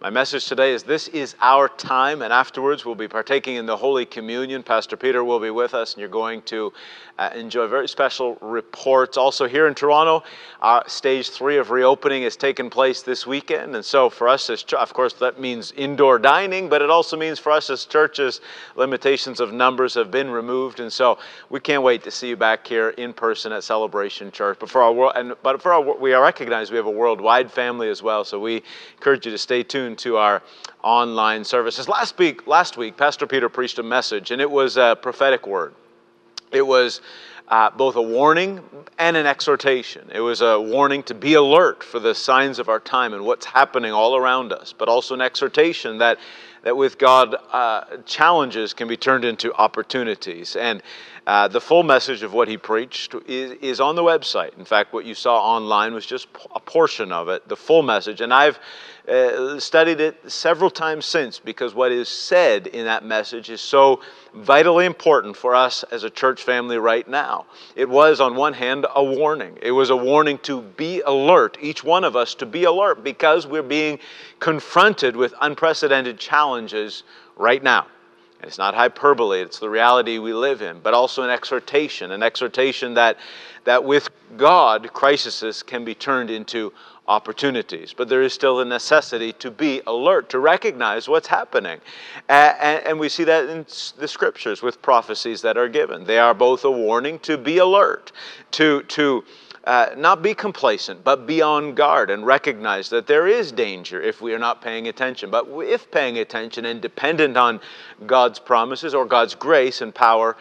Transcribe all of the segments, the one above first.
My message today is This is our time, and afterwards we'll be partaking in the Holy Communion. Pastor Peter will be with us, and you're going to uh, enjoy very special reports. Also, here in Toronto, uh, stage three of reopening has taken place this weekend, and so for us as of course, that means indoor dining, but it also means for us as churches, limitations of numbers have been removed, and so we can't wait to see you back here in person at Celebration Church. But for our world, and but for our, we recognize we have a worldwide family as well, so we encourage you to stay tuned to our online services. Last week, last week, Pastor Peter preached a message, and it was a prophetic word. It was uh, both a warning and an exhortation. It was a warning to be alert for the signs of our time and what's happening all around us, but also an exhortation that that with God, uh, challenges can be turned into opportunities. And uh, the full message of what he preached is, is, on the website. In fact, what you saw online was just a portion of it, the full message. And I've uh, studied it several times since because what is said in that message is so vitally important for us as a church family right now. It was, on one hand, a warning. It was a warning to be alert, each one of us to be alert because we're being confronted with unprecedented challenges right now. And it's not hyperbole, it's the reality we live in, but also an exhortation, an exhortation that, that with God, crises can be turned into opportunities. But there is still a necessity to be alert, to recognize what's happening. And, we see that in the scriptures with prophecies that are given. They are both a warning to be alert, to, to uh, not be complacent, but be on guard and recognize that there is danger if we are not paying attention. But if paying attention and dependent on God's promises or God's grace and power,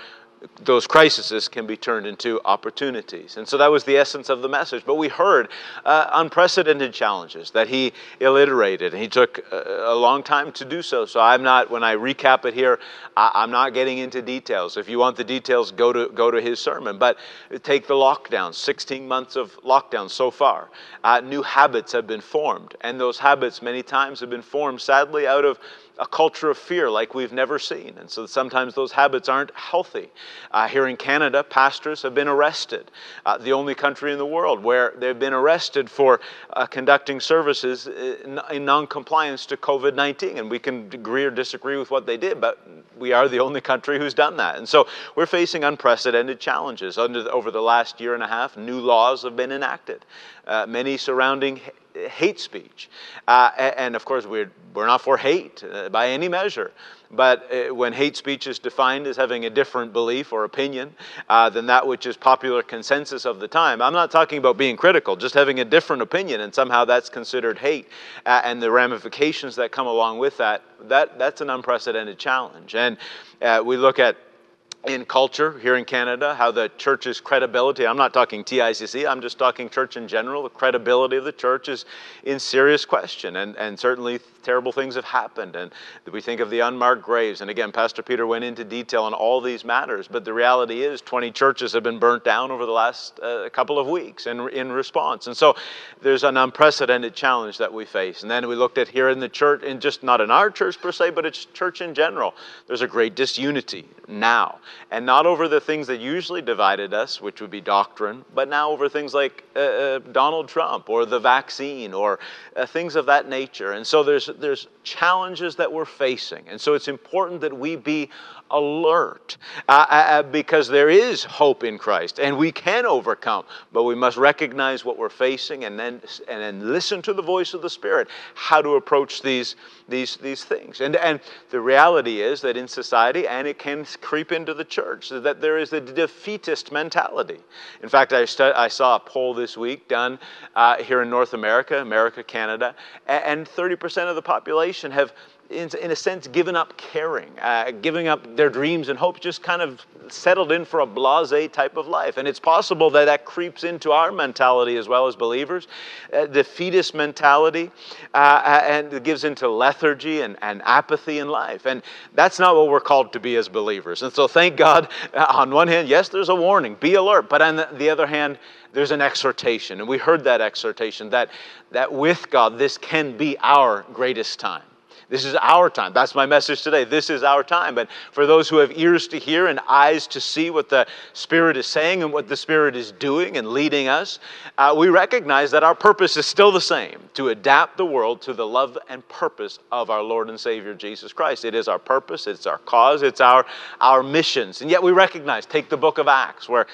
those crises can be turned into opportunities. And so that was the essence of the message. But we heard uh, unprecedented challenges that he alliterated, and he took a, a, long time to do so. So I'm not, when I recap it here, I, am not getting into details. If you want the details, go to, go to his sermon. But take the lockdown, 16 months of lockdown so far. Uh, new habits have been formed, and those habits many times have been formed, sadly, out of a culture of fear like we've never seen. And so sometimes those habits aren't healthy. Uh, here in Canada, pastors have been arrested. Uh, the only country in the world where they've been arrested for uh, conducting services in, in non compliance to COVID 19. And we can agree or disagree with what they did, but we are the only country who's done that. And so we're facing unprecedented challenges. Under over the last year and a half, new laws have been enacted, uh, many surrounding hate speech. Uh, and of course, we're, we're not for hate uh, by any measure. But uh, when hate speech is defined as having a different belief or opinion uh, than that which is popular consensus of the time, I'm not talking about being critical, just having a different opinion, and somehow that's considered hate. Uh, and the ramifications that come along with that, that that's an unprecedented challenge. And uh, we look at in culture here in Canada, how the church's credibility, I'm not talking TICC, I'm just talking church in general, the credibility of the church is in serious question. And, and certainly terrible things have happened. And we think of the unmarked graves. And again, Pastor Peter went into detail on all these matters. But the reality is, 20 churches have been burnt down over the last uh, couple of weeks in, in response. And so there's an unprecedented challenge that we face. And then we looked at here in the church, and just not in our church per se, but it's church in general. There's a great disunity now. And not over the things that usually divided us, which would be doctrine, but now over things like uh, uh, Donald Trump or the vaccine or uh, things of that nature. And so there's there's challenges that we're facing. And so it's important that we be alert uh, uh, uh, because there is hope in Christ and we can overcome. But we must recognize what we're facing and then, and then listen to the voice of the Spirit, how to approach these, these, these things. And, and the reality is that in society, and it can creep into the church, that there is a defeatist mentality. In fact, I, stu- I saw a poll this week done uh, here in North America, America, Canada, and 30% of the population have in, in a sense, given up caring, uh, giving up their dreams and hopes, just kind of settled in for a blase type of life. And it's possible that that creeps into our mentality as well as believers, uh, the fetus mentality, uh, uh and it gives into lethargy and, and apathy in life. And that's not what we're called to be as believers. And so, thank God, uh, on one hand, yes, there's a warning, be alert. But on the other hand, there's an exhortation. And we heard that exhortation that, that with God, this can be our greatest time This is our time. That's my message today. This is our time. But for those who have ears to hear and eyes to see what the Spirit is saying and what the Spirit is doing and leading us, uh, we recognize that our purpose is still the same to adapt the world to the love and purpose of our Lord and Savior Jesus Christ. It is our purpose, it's our cause, it's our, our missions. And yet we recognize, take the book of Acts, where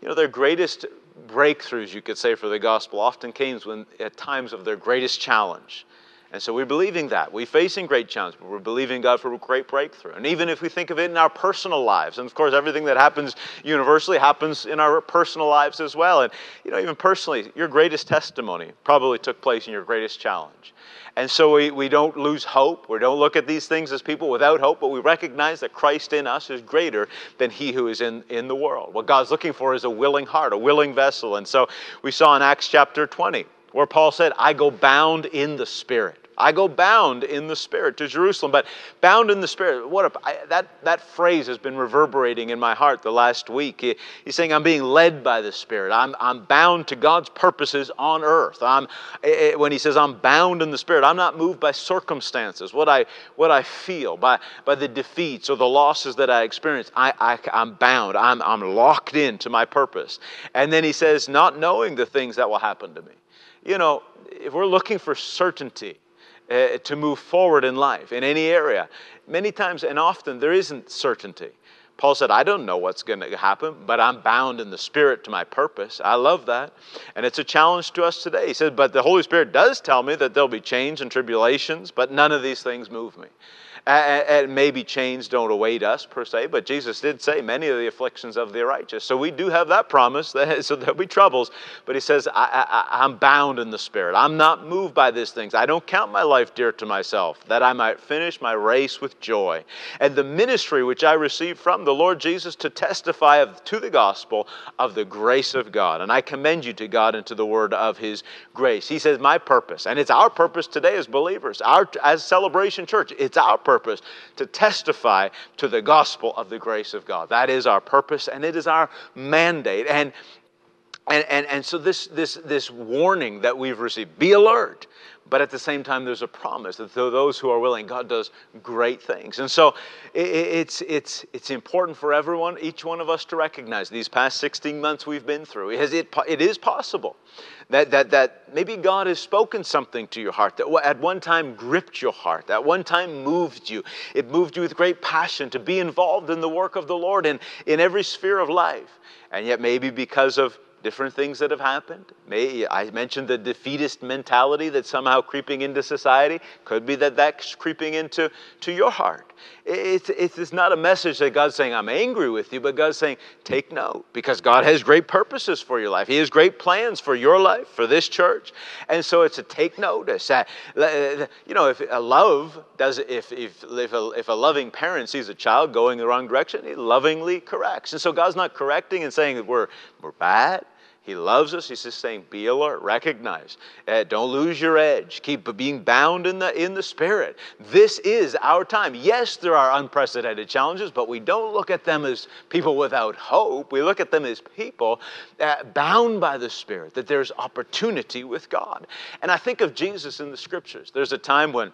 you know, their greatest breakthroughs, you could say, for the gospel often came when, at times of their greatest challenge. And so we're believing that. We're facing great challenges, but we're believing God for a great breakthrough. And even if we think of it in our personal lives, and of course, everything that happens universally happens in our personal lives as well. And, you know, even personally, your greatest testimony probably took place in your greatest challenge. And so we, we don't lose hope. We don't look at these things as people without hope, but we recognize that Christ in us is greater than he who is in, in the world. What God's looking for is a willing heart, a willing vessel. And so we saw in Acts chapter 20 where Paul said, I go bound in the Spirit. I go bound in the Spirit to Jerusalem. But bound in the Spirit, what a, I, that, that phrase has been reverberating in my heart the last week. He, he's saying, I'm being led by the Spirit. I'm, I'm bound to God's purposes on earth. I'm, it, when he says, I'm bound in the Spirit, I'm not moved by circumstances, what I, what I feel, by, by the defeats or the losses that I experience. I, I, I'm bound. I'm, I'm locked into my purpose. And then he says, not knowing the things that will happen to me. You know, if we're looking for certainty, uh, to move forward in life in any area. Many times and often there isn't certainty. Paul said, I don't know what's going to happen, but I'm bound in the Spirit to my purpose. I love that. And it's a challenge to us today. He said, But the Holy Spirit does tell me that there'll be change and tribulations, but none of these things move me. And maybe chains don't await us per se, but Jesus did say many of the afflictions of the righteous. So we do have that promise that so there'll be troubles. But he says, I, am bound in the Spirit. I'm not moved by these things. I don't count my life dear to myself, that I might finish my race with joy. And the ministry which I received from the Lord Jesus to testify of, to the gospel of the grace of God. And I commend you to God and to the word of his grace. He says, My purpose, and it's our purpose today as believers, our, as Celebration Church, it's our purpose purpose to testify to the gospel of the grace of God. That is our purpose and it is our mandate. And and, and, and so this, this, this warning that we've received, be alert. But at the same time, there's a promise that those who are willing, God does great things. And so it's, it's, it's important for everyone, each one of us to recognize these past 16 months we've been through. It is possible that, that, that maybe God has spoken something to your heart that at one time gripped your heart, that one time moved you. It moved you with great passion to be involved in the work of the Lord in, in every sphere of life. And yet, maybe because of different things that have happened. May, I mentioned the defeatist mentality that's somehow creeping into society. Could be that that's creeping into to your heart. It's, it's not a message that God's saying, I'm angry with you, but God's saying, take note, because God has great purposes for your life. He has great plans for your life, for this church. And so it's a take notice. Uh, you know, if a love does, if, if, if, a, if a loving parent sees a child going the wrong direction, he lovingly corrects. And so God's not correcting and saying that we're, we're bad. He loves us. He's just saying, be alert, recognize. Uh, don't lose your edge. Keep being bound in the, in the Spirit. This is our time. Yes, there are unprecedented challenges, but we don't look at them as people without hope. We look at them as people uh, bound by the Spirit, that there's opportunity with God. And I think of Jesus in the Scriptures. There's a time when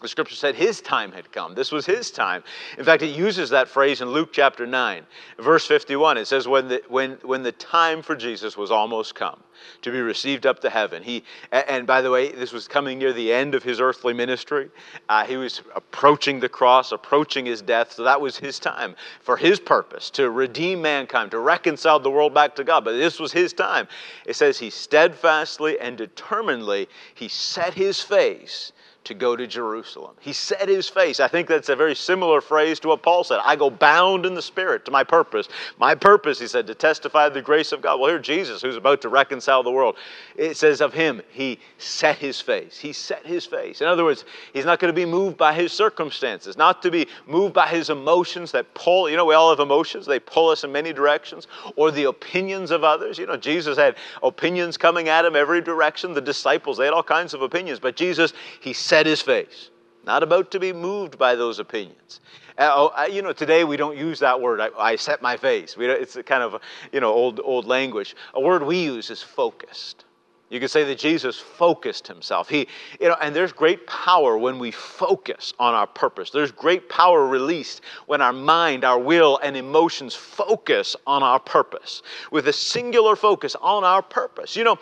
the scripture said his time had come. This was his time. In fact, it uses that phrase in Luke chapter 9, verse 51. It says, when the, when, when the time for Jesus was almost come to be received up to heaven. He, and by the way, this was coming near the end of his earthly ministry. Uh, he was approaching the cross, approaching his death. So that was his time for his purpose to redeem mankind, to reconcile the world back to God. But this was his time. It says he steadfastly and determinedly he set his face to go to Jerusalem. He set his face. I think that's a very similar phrase to what Paul said. I go bound in the Spirit to my purpose. My purpose, he said, to testify the grace of God. Well, here Jesus, who's about to reconcile the world, it says of him, he set his face. He set his face. In other words, he's not going to be moved by his circumstances, not to be moved by his emotions that pull. You know, we all have emotions, they pull us in many directions, or the opinions of others. You know, Jesus had opinions coming at him every direction. The disciples, they had all kinds of opinions, but Jesus, he set set his face, not about to be moved by those opinions. Uh, oh, you know, today we don't use that word. I, I set my face. It's kind of you know old old language. A word we use is focused. You could say that Jesus focused himself. He, you know, and there's great power when we focus on our purpose. There's great power released when our mind, our will, and emotions focus on our purpose with a singular focus on our purpose. You know,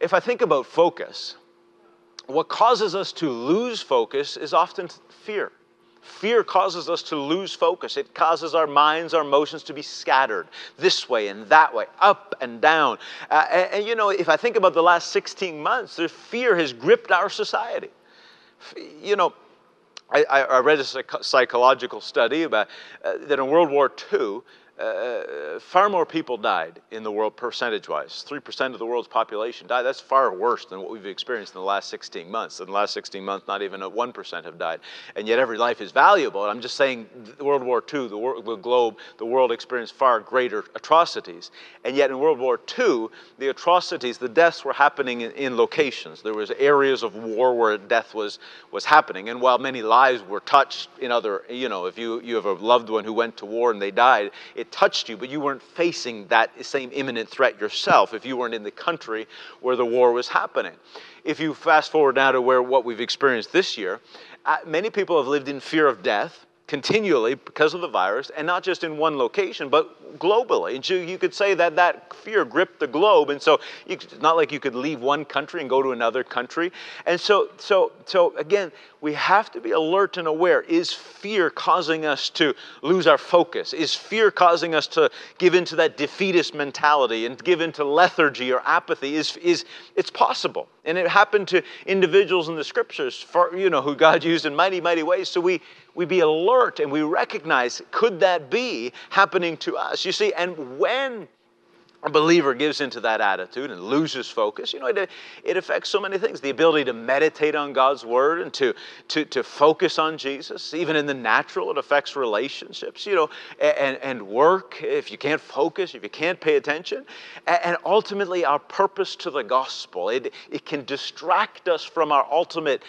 if I think about focus, what causes us to lose focus is often fear. Fear causes us to lose focus. It causes our minds, our emotions to be scattered this way and that way, up and down. Uh, and, and, you know, if I think about the last 16 months, the fear has gripped our society. You know, I, I read a psychological study about uh, that in World War II, uh, far more people died in the world percentage wise. 3% of the world's population died. That's far worse than what we've experienced in the last 16 months. In the last 16 months, not even 1% have died. And yet every life is valuable. And I'm just saying, World War II, the, world, the globe, the world experienced far greater atrocities. And yet in World War II, the atrocities, the deaths were happening in, in locations. There was areas of war where death was, was happening. And while many lives were touched in other, you know, if you, you have a loved one who went to war and they died, it touched you, but you weren't facing that same imminent threat yourself if you weren't in the country where the war was happening. If you fast forward now to where what we've experienced this year, uh, many people have lived in fear of death continually because of the virus, and not just in one location, but globally. And so you could say that that fear gripped the globe, and so it's not like you could leave one country and go to another country. And so, so, so again, we have to be alert and aware. Is fear causing us to lose our focus? Is fear causing us to give into that defeatist mentality and give into lethargy or apathy? Is, is it's possible, and it happened to individuals in the scriptures, for you know, who God used in mighty, mighty ways. So we we be alert and we recognize could that be happening to us? You see, and when a believer gives into that attitude and loses focus, you know, it, it affects so many things. The ability to meditate on God's word and to, to, to focus on Jesus. Even in the natural, it affects relationships, you know, and, and work if you can't focus, if you can't pay attention. And ultimately, our purpose to the gospel. It, it can distract us from our ultimate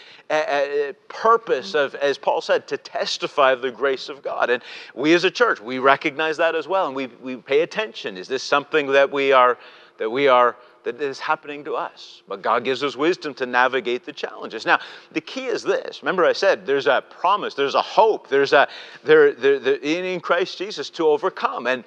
purpose of, as Paul said, to testify of the grace of God. And we as a church, we recognize that as well. And we, we pay attention. Is this something that that we are that we are that is happening to us. But God gives us wisdom to navigate the challenges. Now, the key is this. Remember, I said there's a promise, there's a hope, there's a there, there, there in Christ Jesus to overcome. And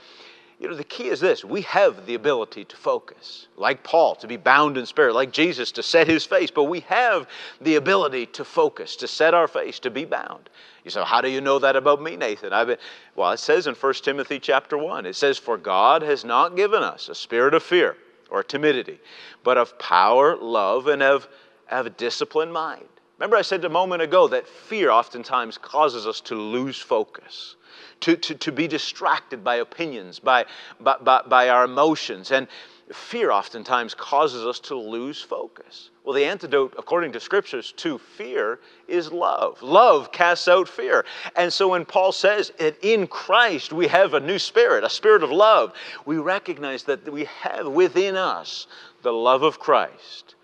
you know, the key is this we have the ability to focus, like Paul, to be bound in spirit, like Jesus, to set his face, but we have the ability to focus, to set our face, to be bound. You say, how do you know that about me, Nathan? I've been, well, it says in 1 Timothy chapter 1, it says, For God has not given us a spirit of fear or timidity, but of power, love, and of, of a disciplined mind. Remember, I said a moment ago that fear oftentimes causes us to lose focus to, to, to be distracted by opinions, by, by, by, by our emotions. And fear oftentimes causes us to lose focus. Well, the antidote, according to scriptures, to fear is love. Love casts out fear. And so when Paul says that in Christ we have a new spirit, a spirit of love, we recognize that we have within us the love of Christ.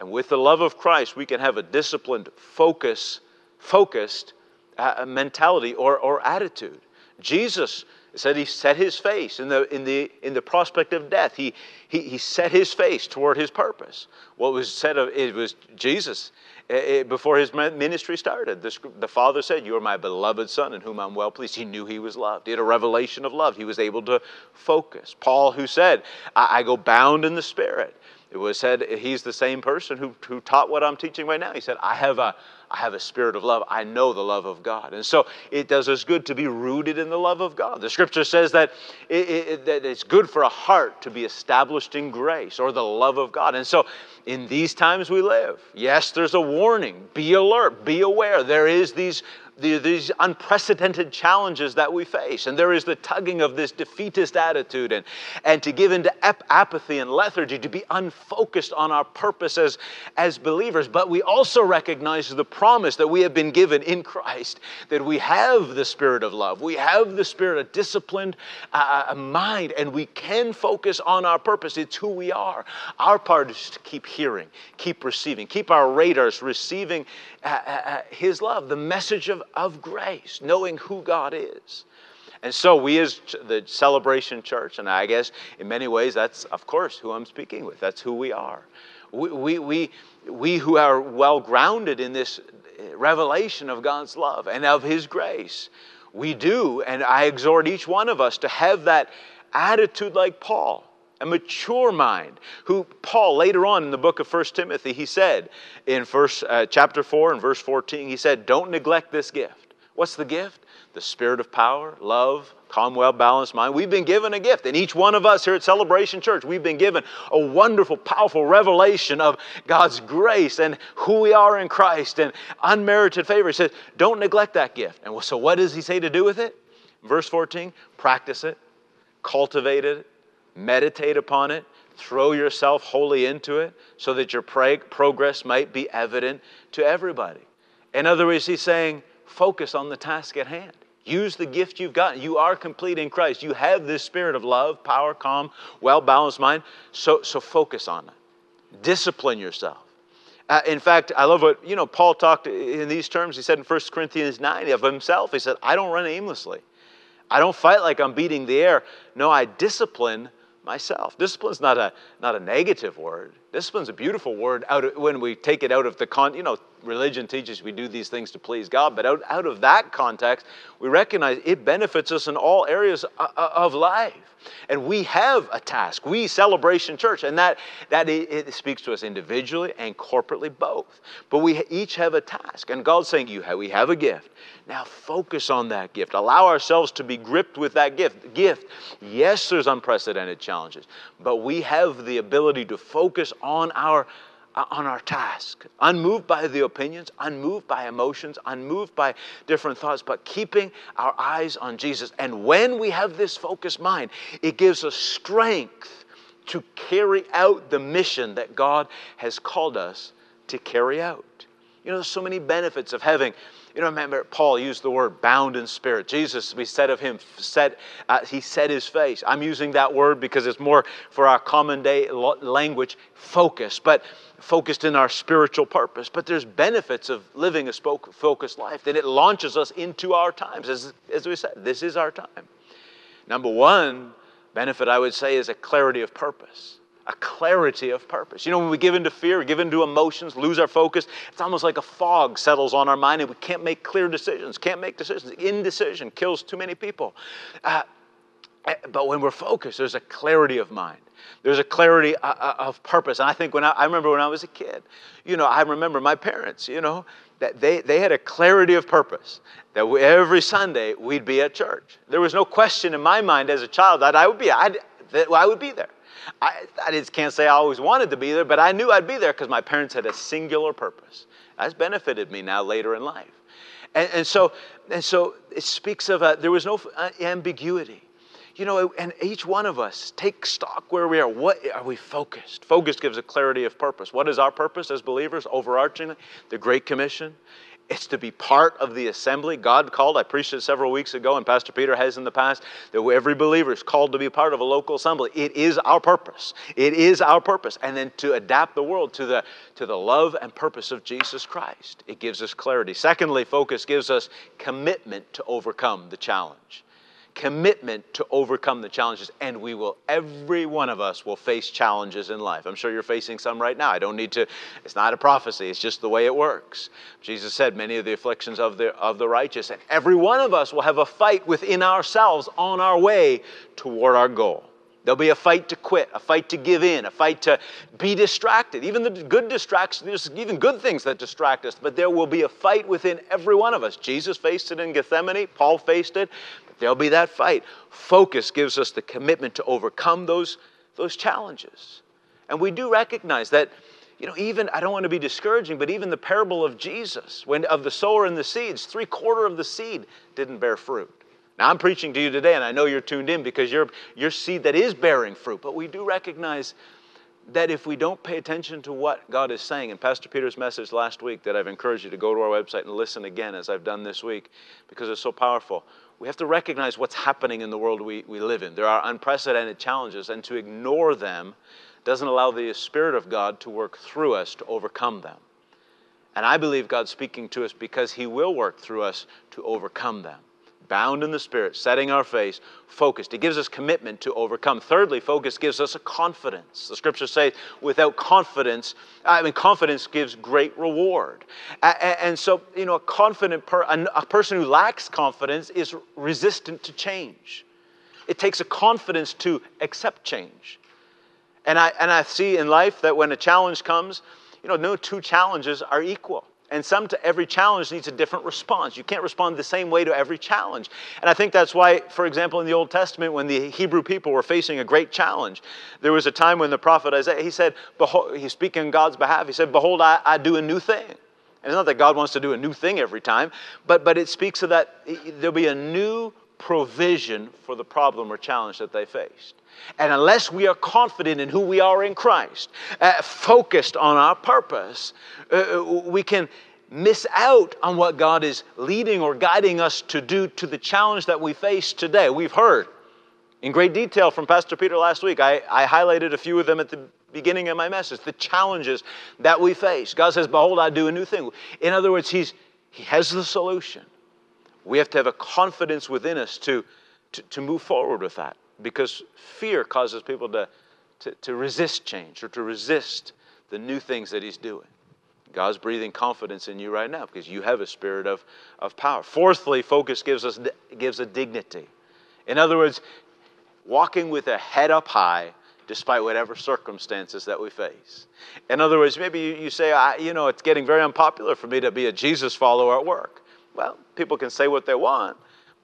And with the love of Christ, we can have a disciplined, focus, focused uh, mentality or, or attitude. Jesus said he set his face in the, in the, in the prospect of death. He, he, he set his face toward his purpose. What was said of it was Jesus eh, eh, before his ministry started. The, the Father said, You are my beloved Son in whom I'm well pleased. He knew he was loved. He had a revelation of love. He was able to focus. Paul, who said, I, I go bound in the Spirit. It was said he's the same person who, who taught what I'm teaching right now. He said, I have a I have a spirit of love. I know the love of God. And so it does us good to be rooted in the love of God. The scripture says that, it, it, that it's good for a heart to be established in grace or the love of God. And so in these times we live, yes, there's a warning. Be alert, be aware. There is these the, these unprecedented challenges that we face. And there is the tugging of this defeatist attitude and, and to give into ap- apathy and lethargy, to be unfocused on our purpose as, as believers. But we also recognize the promise that we have been given in Christ that we have the spirit of love, we have the spirit of disciplined uh, uh mind, and we can focus on our purpose. It's who we are. Our part is to keep hearing, keep receiving, keep our radars receiving uh, uh, uh His love, the message of of grace, knowing who God is. And so, we as the Celebration Church, and I guess in many ways that's, of course, who I'm speaking with, that's who we are. We, we, we, we who are well grounded in this eh, revelation of God's love and of His grace, we do, and I exhort each one of us to have that attitude like Paul a mature mind who paul later on in the book of 1 timothy he said in first uh, chapter 4 and verse 14 he said don't neglect this gift. What's the gift? The spirit of power love calm well balanced mind. We've been given a gift and each one of us here at celebration church we've been given a wonderful powerful revelation of god's grace and who we are in christ and unmerited favor. He says don't neglect that gift. And so what does he say to do with it? Verse 14 practice it cultivate it meditate upon it, throw yourself wholly into it so that your progress might be evident to everybody. In other words, he's saying, focus on the task at hand. Use the gift you've got. You are complete in Christ. You have this spirit of love, power, calm, well balanced mind. So, so focus on it. Discipline yourself. Uh, in fact, I love what, you know, Paul talked in these terms. He said in 1 Corinthians 9 of himself, he said, I don't run aimlessly. I don't fight like I'm beating the air. No, I discipline myself. Discipline's not a, not a negative word. Discipline's a beautiful word out of, when we take it out of the con. You know, religion teaches we do these things to please God, but out, out of that context, we recognize it benefits us in all areas uh, uh, of life. And we have a task. We, Celebration Church, and that, that it, it speaks to us individually and corporately both. But we each have a task. And God's saying, you have, we have a gift. Now focus on that gift. Allow ourselves to be gripped with that gift. Gift. Yes, there's unprecedented challenges, but we have the ability to focus on our uh, on our task, unmoved by the opinions, unmoved by emotions, unmoved by different thoughts, but keeping our eyes on Jesus. And when we have this focused mind, it gives us strength to carry out the mission that God has called us to carry out. You know, there's so many benefits of having you know, remember Paul used the word bound in spirit. Jesus, we said of him, set, uh, he set his face. I'm using that word because it's more for our common day language, focus, but focused in our spiritual purpose. But there's benefits of living a spoke, focused life, Then it launches us into our times. As, as we said, this is our time. Number one benefit, I would say, is a clarity of purpose a clarity of purpose. You know, when we give into fear, give into emotions, lose our focus, it's almost like a fog settles on our mind and we can't make clear decisions, can't make decisions. Indecision kills too many people. Uh, eh, but when we're focused, there's a clarity of mind. There's a clarity uh, uh, of purpose. And I think when I, I remember when I was a kid, you know, I remember my parents, you know, that they, they had a clarity of purpose that we, every Sunday we'd be at church. There was no question in my mind as a child that I would be, I'd, that I would be there. I, I just can't say I always wanted to be there, but I knew I'd be there because my parents had a singular purpose. That's benefited me now later in life. And, and so, and so it speaks of a, there was no uh, ambiguity. You know, and each one of us take stock where we are. What are we focused? Focus gives a clarity of purpose. What is our purpose as believers, overarchingly? The Great Commission. It's to be part of the assembly God called. I preached it several weeks ago, and Pastor Peter has in the past, that every believer is called to be part of a local assembly. It is our purpose. It is our purpose. And then to adapt the world to the, to the love and purpose of Jesus Christ. It gives us clarity. Secondly, focus gives us commitment to overcome the challenge commitment to overcome the challenges and we will every one of us will face challenges in life i'm sure you're facing some right now i don't need to it's not a prophecy it's just the way it works jesus said many of the afflictions of the of the righteous and every one of us will have a fight within ourselves on our way toward our goal There'll be a fight to quit, a fight to give in, a fight to be distracted. Even the good distractions, there's even good things that distract us, but there will be a fight within every one of us. Jesus faced it in Gethsemane, Paul faced it, There'll be that fight. Focus gives us the commitment to overcome those, those challenges. And we do recognize that, you know, even, I don't want to be discouraging, but even the parable of Jesus, when of the sower and the seeds, three quarter of the seed didn't bear fruit. Now, I'm preaching to you today, and I know you're tuned in because you're, your seed that is bearing fruit, but we do recognize that if we don't pay attention to what God is saying, and Pastor Peter's message last week that I've encouraged you to go to our website and listen again as I've done this week because it's so powerful, we have to recognize what's happening in the world we, we live in. There are unprecedented challenges, and to ignore them doesn't allow the Spirit of God to work through us to overcome them. And I believe God's speaking to us because He will work through us to overcome them. Bound in the Spirit, setting our face, focused. It gives us commitment to overcome. Thirdly, focus gives us a confidence. The scriptures say, without confidence, I mean, confidence gives great reward. And so, you know, a confident per, a person who lacks confidence is resistant to change. It takes a confidence to accept change. And I, and I see in life that when a challenge comes, you know, no two challenges are equal. And some to every challenge needs a different response. You can't respond the same way to every challenge. And I think that's why, for example, in the Old Testament, when the Hebrew people were facing a great challenge, there was a time when the prophet Isaiah, he said, Behold, he's speaking on God's behalf, he said, Behold, I, I do a new thing. And it's not that God wants to do a new thing every time, but, but it speaks of that there'll be a new provision for the problem or challenge that they faced. And unless we are confident in who we are in Christ, uh, focused on our purpose, uh, uh, we can miss out on what God is leading or guiding us to do to the challenge that we face today. We've heard in great detail from Pastor Peter last week. I, I highlighted a few of them at the beginning of my message the challenges that we face. God says, Behold, I do a new thing. In other words, he's, He has the solution. We have to have a confidence within us to, to, to move forward with that because fear causes people to, to, to resist change or to resist the new things that He's doing. God's breathing confidence in you right now because you have a spirit of, of power. Fourthly, focus gives us gives a dignity. In other words, walking with a head up high despite whatever circumstances that we face. In other words, maybe you, you say, you know, it's getting very unpopular for me to be a Jesus follower at work. Well, people can say what they want,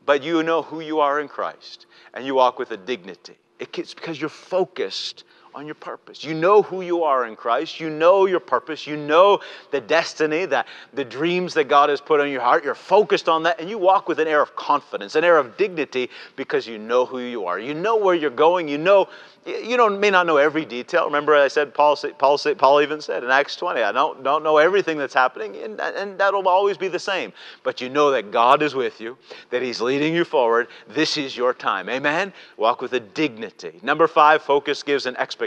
but you know who you are in Christ and you walk with a dignity. It's because you're focused on your purpose. You know who you are in Christ. You know your purpose. You know the destiny, that the dreams that God has put on your heart. You're focused on that, and you walk with an air of confidence, an air of dignity, because you know who you are. You know where you're going. You know you don't, may not know every detail. Remember, I said, Paul, Paul, Paul even said in Acts 20, I don't, don't know everything that's happening, and, and that'll always be the same. But you know that God is with you, that He's leading you forward. This is your time. Amen? Walk with a dignity. Number five, focus gives an expectation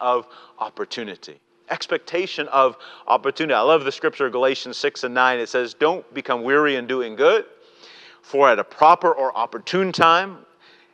of opportunity. Expectation of opportunity. I love the scripture, Galatians 6 and 9. It says, Don't become weary in doing good, for at a proper or opportune time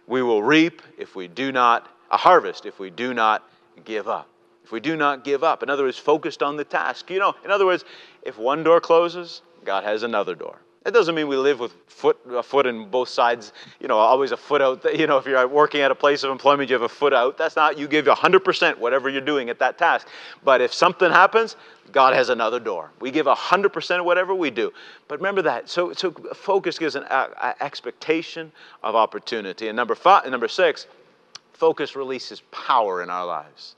we will reap if we do not a harvest if we do not give up. If we do not give up. In other words, focused on the task. You know, in other words, if one door closes, God has another door. That doesn't mean we live with foot, a foot in both sides, you know, always a foot out. You know, if you're working at a place of employment, you have a foot out. That's not, you give 100% whatever you're doing at that task. But if something happens, God has another door. We give 100% of whatever we do. But remember that. So, so focus gives an a, a expectation of opportunity. And number five, number six, focus releases power in our lives.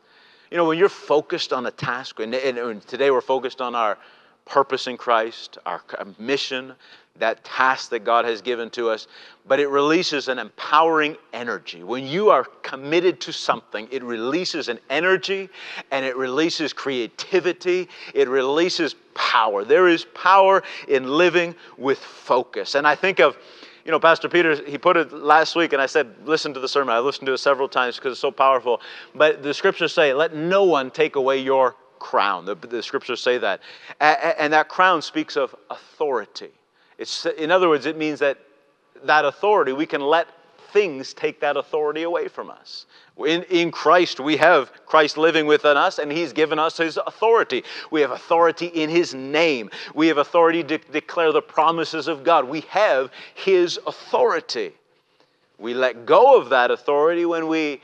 You know, when you're focused on a task, and, and today we're focused on our purpose in Christ, our uh, mission, that task that God has given to us, but it releases an empowering energy. When you are committed to something, it releases an energy and it releases creativity, it releases power. There is power in living with focus. And I think of you know, Pastor Peter, he put it last week, and I said, listen to the sermon. I listened to it several times because it's so powerful. But the scriptures say, let no one take away your crown. The, the scriptures say that. And, and that crown speaks of authority. It's, in other words, it means that that authority, we can let things take that authority away from us. In, in Christ, we have Christ living within us, and He's given us His authority. We have authority in His name. We have authority to declare the promises of God. We have His authority. We let go of that authority when we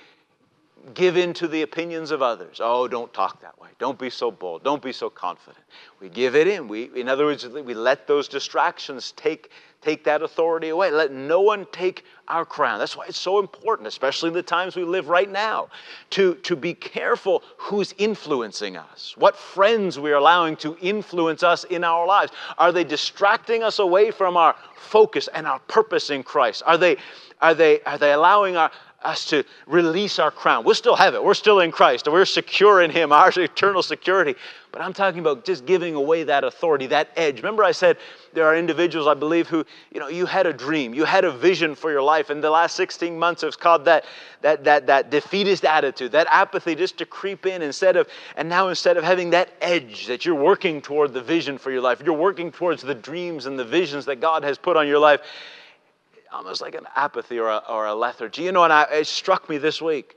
give in to the opinions of others. Oh, don't talk that way. Don't be so bold. Don't be so confident. We give it in. We, in other words, we let those distractions take take that authority away. Let no one take our crown. That's why it's so important, especially in the times we live right now, to, to be careful who's influencing us, what friends we're allowing to influence us in our lives. Are they distracting us away from our focus and our purpose in Christ? Are they, are they, are they allowing our, us to release our crown. We'll still have it. We're still in Christ. and We're secure in Him, our eternal security. But I'm talking about just giving away that authority, that edge. Remember, I said there are individuals, I believe, who, you know, you had a dream, you had a vision for your life. And the last 16 months have caused that, that, that, that defeatist attitude, that apathy just to creep in instead of, and now instead of having that edge that you're working toward the vision for your life, you're working towards the dreams and the visions that God has put on your life almost like an apathy or a, or a lethargy. You know, and I, it struck me this week.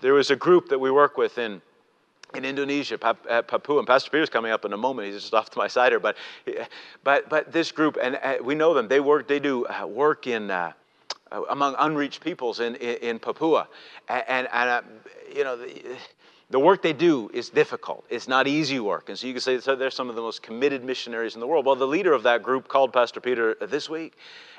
There was a group that we work with in in Indonesia, Papua, and Pastor Peter's coming up in a moment. He's just off to my side here, but but but this group, and uh, we know them. They work. They do uh, work in. Uh, among unreached peoples in, in, in Papua. And, and, and uh, you know, the, the work they do is difficult. It's not easy work. And so you can say so they're some of the most committed missionaries in the world. Well, the leader of that group called Pastor Peter this week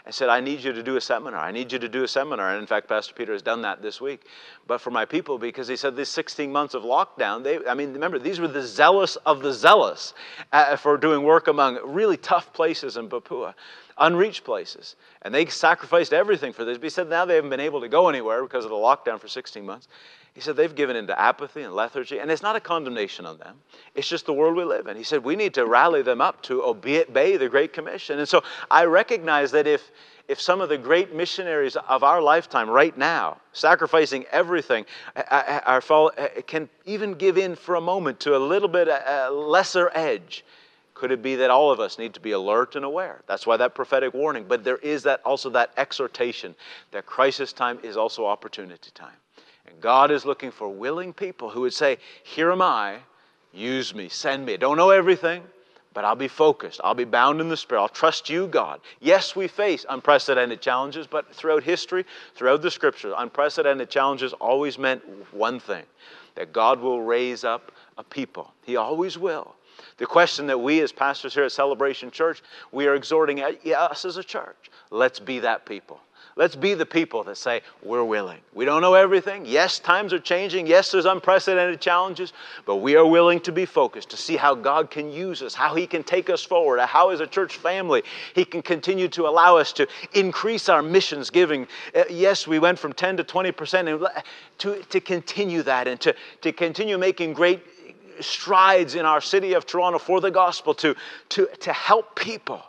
and said, I need you to do a seminar. I need you to do a seminar. And in fact, Pastor Peter has done that this week. But for my people, because he said these 16 months of lockdown, they, I mean, remember, these were the zealous of the zealous uh, for doing work among really tough places in Papua unreached places. And they sacrificed everything for this. But he said now they haven't been able to go anywhere because of the lockdown for 16 months. He said they've given into apathy and lethargy, and it's not a condemnation on them. It's just the world we live in. He said we need to rally them up to obey the Great Commission. And so I recognize that if if some of the great missionaries of our lifetime right now, sacrificing everything, uh, uh, uh, are, can even give in for a moment to a little bit a lesser edge, could it be that all of us need to be alert and aware? That's why that prophetic warning. But there is that also that exhortation that crisis time is also opportunity time. And God is looking for willing people who would say, Here am I, use me, send me. I don't know everything, but I'll be focused. I'll be bound in the Spirit. I'll trust you, God. Yes, we face unprecedented challenges, but throughout history, throughout the scriptures, unprecedented challenges always meant one thing that God will raise up a people. He always will. The question that we as pastors here at Celebration Church, we are exhorting us as a church. Let's be that people. Let's be the people that say, we're willing. We don't know everything. Yes, times are changing. Yes, there's unprecedented challenges, but we are willing to be focused to see how God can use us, how He can take us forward, how, as a church family, He can continue to allow us to increase our missions giving. Uh, yes, we went from 10 to 20%, and to, to continue that and to, to continue making great strides in our city of Toronto for the gospel to, to, to help people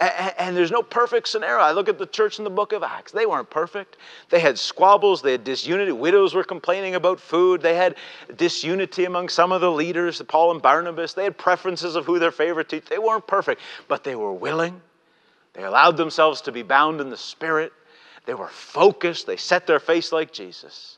and, and, there's no perfect scenario. I look at the church in the book of Acts. They weren't perfect. They had squabbles, they had disunity. Widows were complaining about food. They had disunity among some of the leaders, Paul and Barnabas. They had preferences of who their favorite teacher. They weren't perfect, but they were willing. They allowed themselves to be bound in the Spirit. They were focused. They set their face like Jesus.